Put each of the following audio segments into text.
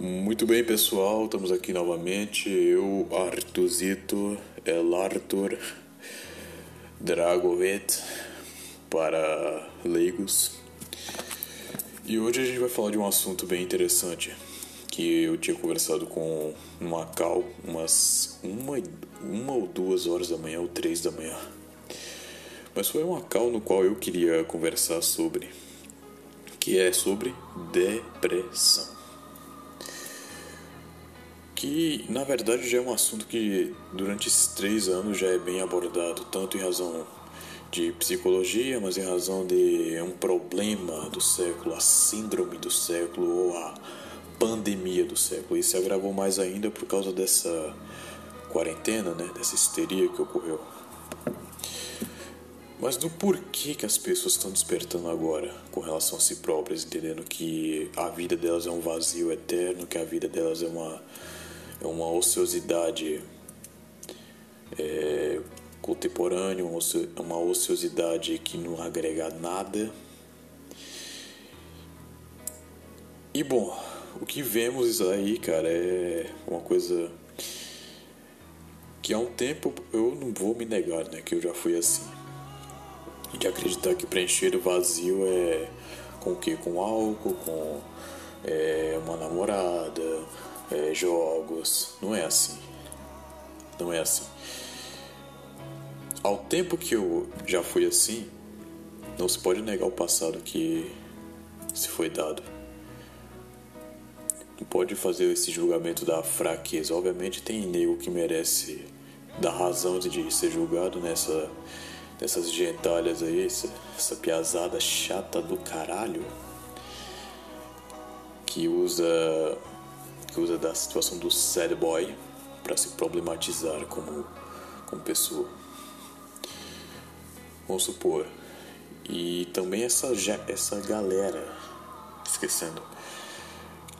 Muito bem, pessoal, estamos aqui novamente. Eu, Artuzito, El Arthur Dragovet, para leigos. E hoje a gente vai falar de um assunto bem interessante que eu tinha conversado com Macau umas uma, uma ou duas horas da manhã ou três da manhã. Mas foi um Macau no qual eu queria conversar sobre, que é sobre depressão que na verdade já é um assunto que durante esses três anos já é bem abordado, tanto em razão de psicologia, mas em razão de um problema do século, a síndrome do século ou a pandemia do século. E se agravou mais ainda por causa dessa quarentena, né, dessa histeria que ocorreu. Mas do porquê que as pessoas estão despertando agora com relação a si próprias, entendendo que a vida delas é um vazio eterno, que a vida delas é uma é uma ociosidade é, contemporânea, uma ociosidade que não agrega nada. E bom, o que vemos aí, cara, é uma coisa que há um tempo eu não vou me negar, né, que eu já fui assim. De acreditar que preencher o vazio é com o que? Com álcool, com é, uma namorada, é, jogos. Não é assim. Não é assim. Ao tempo que eu já fui assim, não se pode negar o passado que se foi dado. Não pode fazer esse julgamento da fraqueza. Obviamente tem nego que merece dar razão de ser julgado nessa nessas gentalhas aí, essa, essa piazada chata do caralho que usa que usa da situação do sad boy para se problematizar como, como pessoa. Vamos supor. E também essa, essa galera, esquecendo,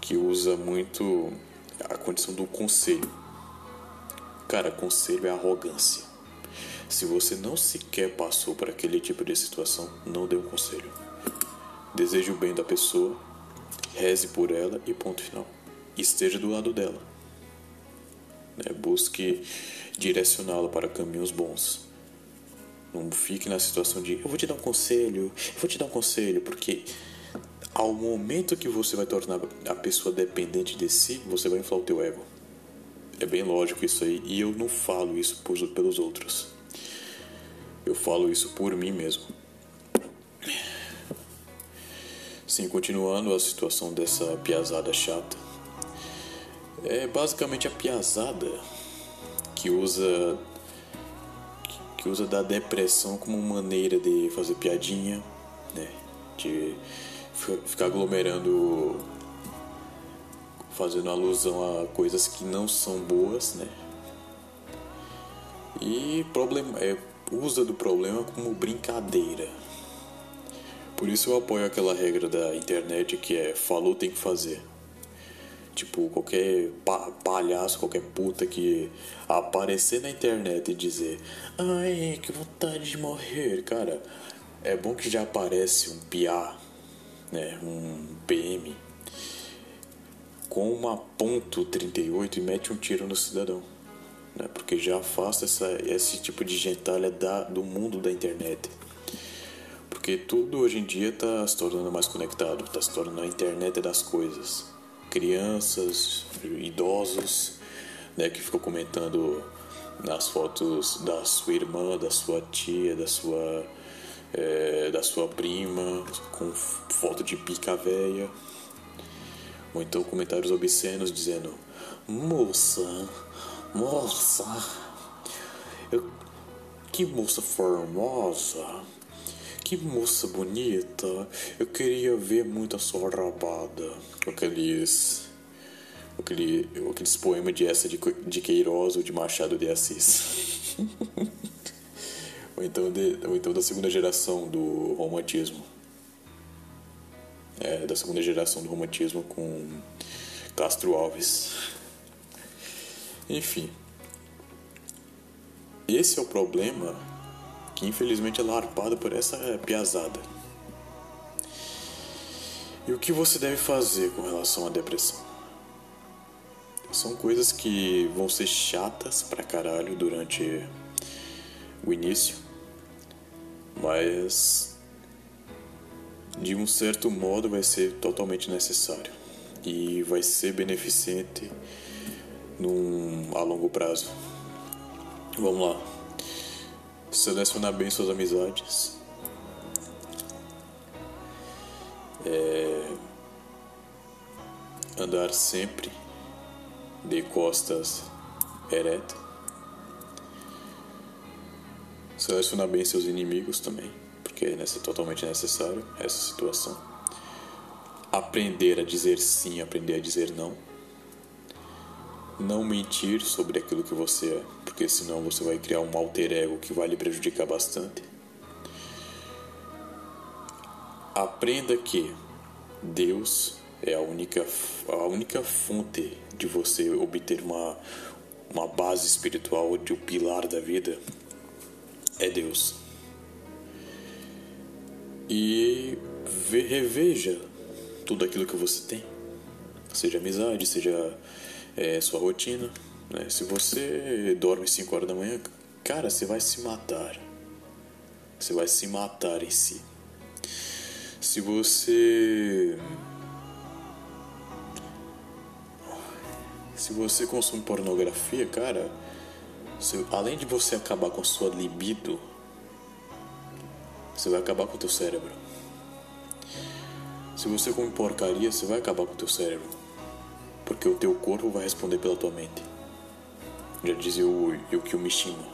que usa muito a condição do conselho. Cara, conselho é arrogância. Se você não sequer passou por aquele tipo de situação, não dê um conselho. Deseje o bem da pessoa, reze por ela e ponto final esteja do lado dela. Né? Busque direcioná-la para caminhos bons. Não fique na situação de eu vou te dar um conselho, eu vou te dar um conselho, porque ao momento que você vai tornar a pessoa dependente de si, você vai inflar o teu ego. É bem lógico isso aí, e eu não falo isso por, pelos outros. Eu falo isso por mim mesmo. Sim, continuando a situação dessa piazada chata é basicamente a piazada que usa que usa da depressão como maneira de fazer piadinha, né? De ficar aglomerando fazendo alusão a coisas que não são boas, né? E problema é usa do problema como brincadeira. Por isso eu apoio aquela regra da internet que é falou tem que fazer. Tipo, qualquer pa palhaço, qualquer puta que aparecer na internet e dizer Ai, que vontade de morrer, cara. É bom que já aparece um PA, né, um PM, com uma ponto .38 e mete um tiro no cidadão. Né, porque já afasta essa, esse tipo de gentalha da, do mundo da internet. Porque tudo hoje em dia está se tornando mais conectado, está se tornando a internet das coisas crianças, idosos, né, que ficam comentando nas fotos da sua irmã, da sua tia, da sua é, da sua prima, com foto de pica véia, ou então comentários obscenos dizendo: Moça, moça, eu, que moça formosa, que moça bonita, eu queria ver muito a sua rabada. Aqueles. Aquele, aqueles poemas de essa de, de Queiroz ou de Machado de Assis. ou, então de, ou então da segunda geração do romantismo. É, da segunda geração do romantismo com Castro Alves. Enfim. Esse é o problema que infelizmente é larpado por essa piazada. E o que você deve fazer com relação à depressão? São coisas que vão ser chatas pra caralho durante o início, mas de um certo modo vai ser totalmente necessário e vai ser beneficente num, a longo prazo. Vamos lá. Selecionar bem suas amizades. É, andar sempre de costas eretas. Selecionar bem seus inimigos também, porque é totalmente necessário essa situação. Aprender a dizer sim, aprender a dizer não. Não mentir sobre aquilo que você é, porque senão você vai criar um alter ego que vai lhe prejudicar bastante. Aprenda que Deus é a única, a única fonte de você obter uma, uma base espiritual, de o um pilar da vida é Deus. E reveja tudo aquilo que você tem, seja amizade, seja é, sua rotina. Né? Se você dorme 5 horas da manhã, cara, você vai se matar. Você vai se matar em si. Se você se você consome pornografia, cara, além de você acabar com a sua libido, você vai acabar com o teu cérebro. Se você come porcaria, você vai acabar com o teu cérebro. Porque o teu corpo vai responder pela tua mente. Já dizia o Yukio Mishima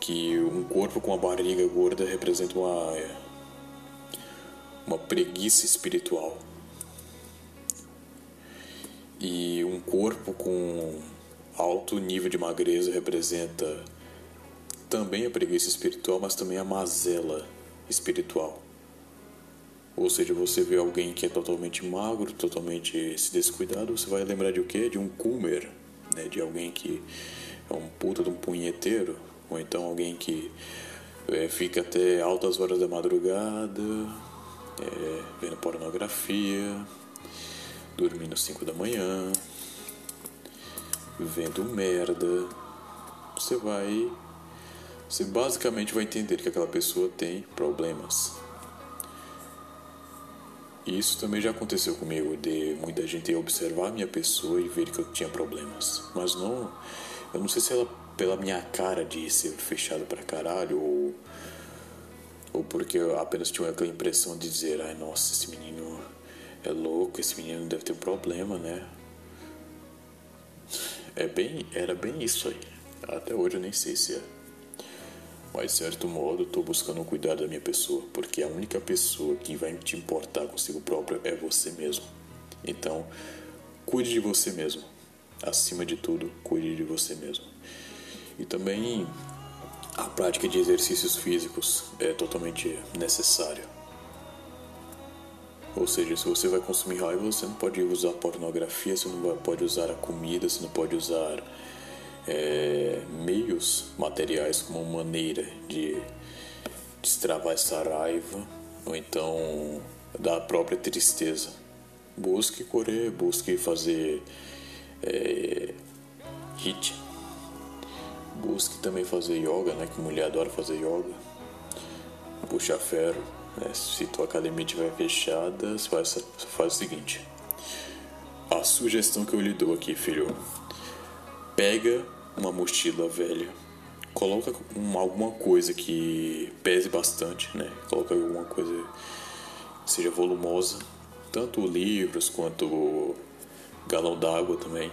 que um corpo com uma barriga gorda representa uma uma preguiça espiritual. E um corpo com alto nível de magreza representa também a preguiça espiritual, mas também a mazela espiritual. Ou seja, você vê alguém que é totalmente magro, totalmente se descuidado, você vai lembrar de o quê? De um Kummer, né? de alguém que é um puta de um punheteiro, ou então alguém que é, fica até altas horas da madrugada, é, vendo pornografia, dormindo 5 da manhã, vendo merda, você vai. Você basicamente vai entender que aquela pessoa tem problemas. E isso também já aconteceu comigo, de muita gente observar a minha pessoa e ver que eu tinha problemas. Mas não. Eu não sei se ela, pela minha cara de ser fechado pra caralho, ou. Ou porque eu apenas tinha aquela impressão de dizer: ai nossa, esse menino é louco, esse menino deve ter um problema, né? É bem, era bem isso aí. Até hoje eu nem sei se é. Mas, certo modo, estou buscando cuidar da minha pessoa, porque a única pessoa que vai te importar consigo próprio é você mesmo. Então, cuide de você mesmo. Acima de tudo, cuide de você mesmo. E também a prática de exercícios físicos é totalmente necessária. Ou seja, se você vai consumir raiva, você não pode usar pornografia, você não pode usar a comida, você não pode usar é, meios materiais como maneira de destravar essa raiva ou então da própria tristeza. Busque correr, busque fazer é, hit, busque também fazer yoga, né? Que mulher adora fazer yoga, puxar ferro né? Se tua academia estiver fechada, você faz, você faz o seguinte. A sugestão que eu lhe dou aqui, filho. Pega uma mochila velha, coloca uma, alguma coisa que pese bastante, né? Coloca alguma coisa que seja volumosa, tanto livros quanto galão d'água também.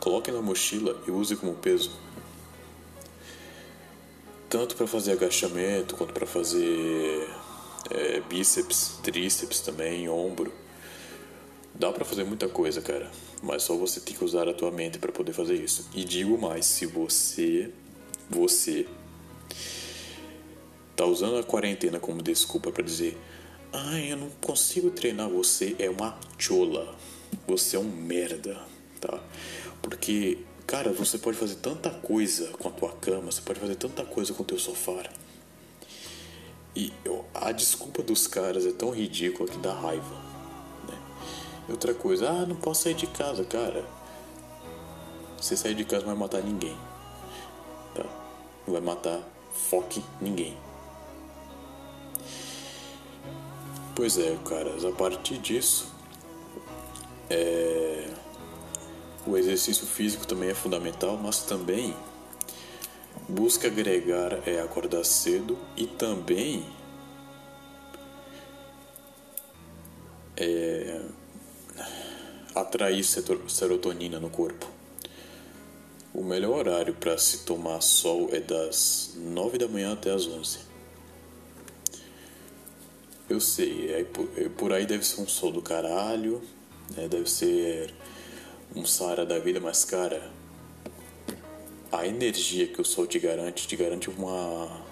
Coloque na mochila e use como peso. Tanto para fazer agachamento quanto para fazer é, bíceps, tríceps também, ombro. Dá para fazer muita coisa, cara, mas só você tem que usar a tua mente para poder fazer isso. E digo mais, se você você tá usando a quarentena como desculpa para dizer: "Ai, eu não consigo treinar", você é uma chola. Você é um merda, tá? Porque cara, você pode fazer tanta coisa com a tua cama, você pode fazer tanta coisa com o teu sofá. E a desculpa dos caras é tão ridícula que dá raiva. Outra coisa, ah, não posso sair de casa, cara. Você sair de casa não vai matar ninguém. Tá? Não vai matar foque ninguém. Pois é, caras, a partir disso, é... o exercício físico também é fundamental, mas também busca agregar é acordar cedo e também é, atrair serotonina no corpo. O melhor horário para se tomar sol é das 9 da manhã até as 11. Eu sei, é, é, por aí deve ser um sol do caralho, né? deve ser um Sara da vida, mas cara, a energia que o sol te garante, te garante uma,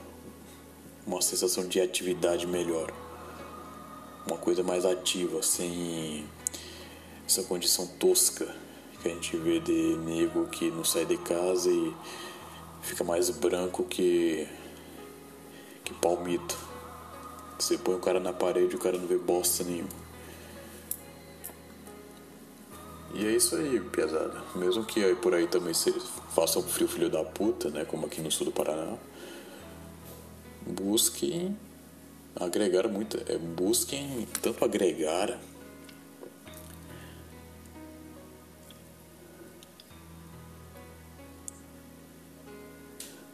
uma sensação de atividade melhor. Uma coisa mais ativa, sem essa condição tosca que a gente vê de nego que não sai de casa e fica mais branco que, que palmito. Você põe o cara na parede e o cara não vê bosta nenhuma. E é isso aí, pesada. Mesmo que aí por aí também se faça um frio filho da puta, né? Como aqui no sul do Paraná. Busquem agregar muito. É, busquem tanto agregar.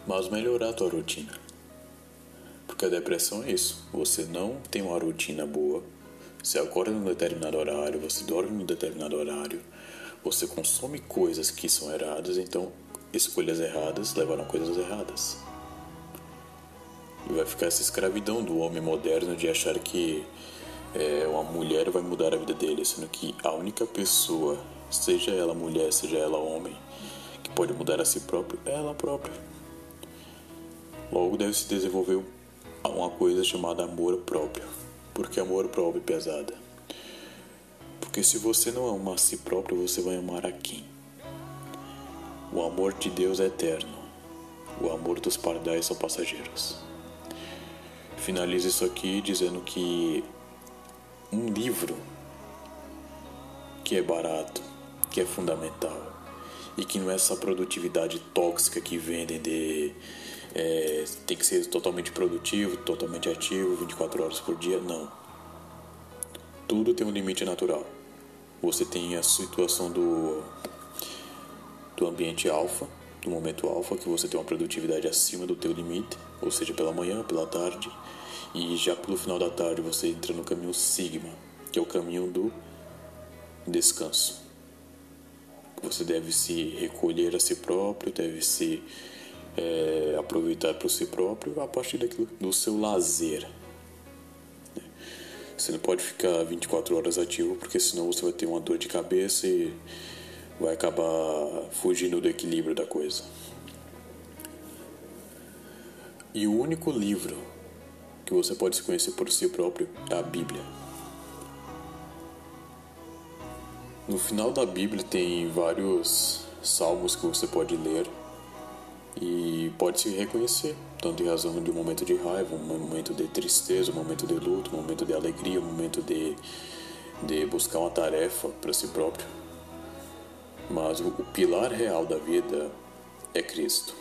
Mas melhorar a tua rotina. Porque a depressão é isso. Você não tem uma rotina boa. Você acorda num determinado horário, você dorme num determinado horário, você consome coisas que são erradas, então escolhas erradas levaram a coisas erradas. E vai ficar essa escravidão do homem moderno de achar que é, uma mulher vai mudar a vida dele, sendo que a única pessoa, seja ela mulher, seja ela homem, que pode mudar a si próprio é ela própria. Logo deve se desenvolver uma coisa chamada amor próprio. Por que amor próprio pesada? Porque se você não ama a si próprio, você vai amar a quem? O amor de Deus é eterno. O amor dos pardais são passageiros. Finalizo isso aqui dizendo que um livro que é barato, que é fundamental e que não é essa produtividade tóxica que vendem de é, tem que ser totalmente produtivo, totalmente ativo, 24 horas por dia. Não. Tudo tem um limite natural. Você tem a situação do, do ambiente alfa, do momento alfa, que você tem uma produtividade acima do teu limite, ou seja, pela manhã, pela tarde, e já pelo final da tarde você entra no caminho sigma, que é o caminho do descanso. Você deve se recolher a si próprio, deve se é, aproveitar para si próprio a partir daquilo, do seu lazer. Você não pode ficar 24 horas ativo, porque senão você vai ter uma dor de cabeça e vai acabar fugindo do equilíbrio da coisa. E o único livro que você pode se conhecer por si próprio é a Bíblia. No final da Bíblia tem vários salmos que você pode ler e pode se reconhecer, tanto em razão de um momento de raiva, um momento de tristeza, um momento de luto, um momento de alegria, um momento de, de buscar uma tarefa para si próprio. Mas o, o pilar real da vida é Cristo.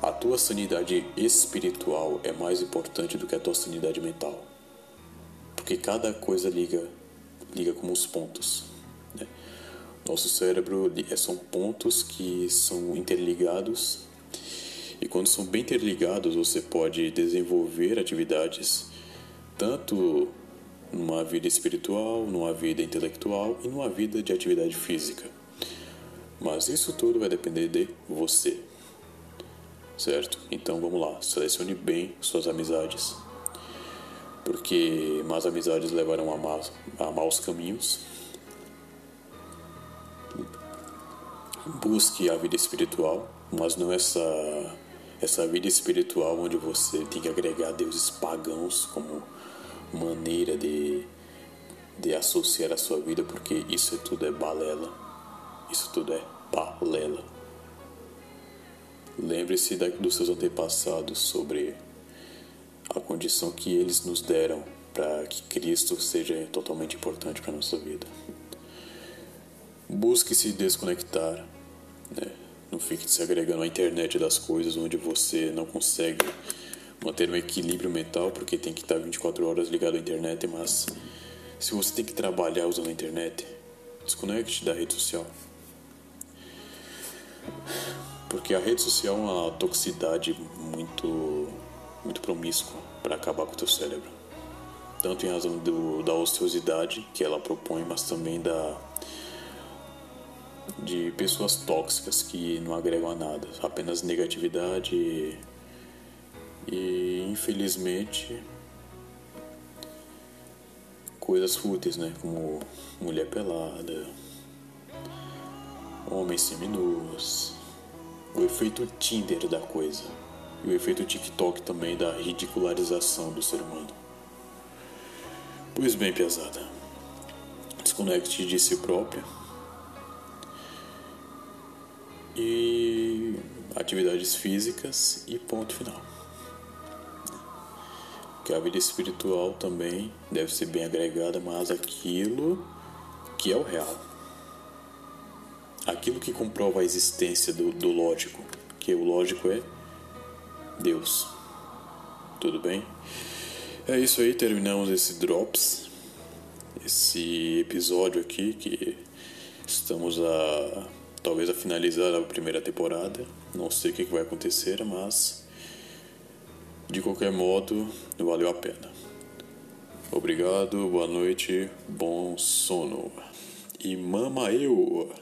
A tua sanidade espiritual é mais importante do que a tua sanidade mental. Porque cada coisa liga, liga como os pontos. Nosso cérebro é, são pontos que são interligados e quando são bem interligados você pode desenvolver atividades tanto numa vida espiritual, numa vida intelectual e numa vida de atividade física. Mas isso tudo vai depender de você. Certo? Então vamos lá, selecione bem suas amizades, porque más amizades levarão a, ma a maus caminhos busque a vida espiritual, mas não essa essa vida espiritual onde você tem que agregar deuses pagãos como maneira de de associar a sua vida, porque isso tudo é balela. Isso tudo é balela. Lembre-se dos seus antepassados sobre a condição que eles nos deram para que Cristo seja totalmente importante para nossa vida. Busque se desconectar Né? Não fique se agregando à internet das coisas onde você não consegue manter um equilíbrio mental porque tem que estar 24 horas ligado à internet, mas se você tem que trabalhar usando a internet, desconecte da rede social. Porque a rede social é uma toxicidade muito muito promíscua para acabar com o teu cérebro. Tanto em razão do, da ociosidade que ela propõe, mas também da de pessoas tóxicas que não agregam a nada, apenas negatividade e, e infelizmente coisas fúteis, né, como mulher pelada, homens seminus, o efeito Tinder da coisa e o efeito TikTok também da ridicularização do ser humano. Pois bem, pesada, desconecte de si próprio e atividades físicas e ponto final. Que a vida espiritual também deve ser bem agregada, mas aquilo que é o real. Aquilo que comprova a existência do, do lógico, que o lógico é Deus. Tudo bem? É isso aí, terminamos esse Drops, esse episódio aqui que estamos a talvez a finalizar a primeira temporada. Não sei o que vai acontecer, mas de qualquer modo, valeu a pena. Obrigado, boa noite, bom sono. E mama eu!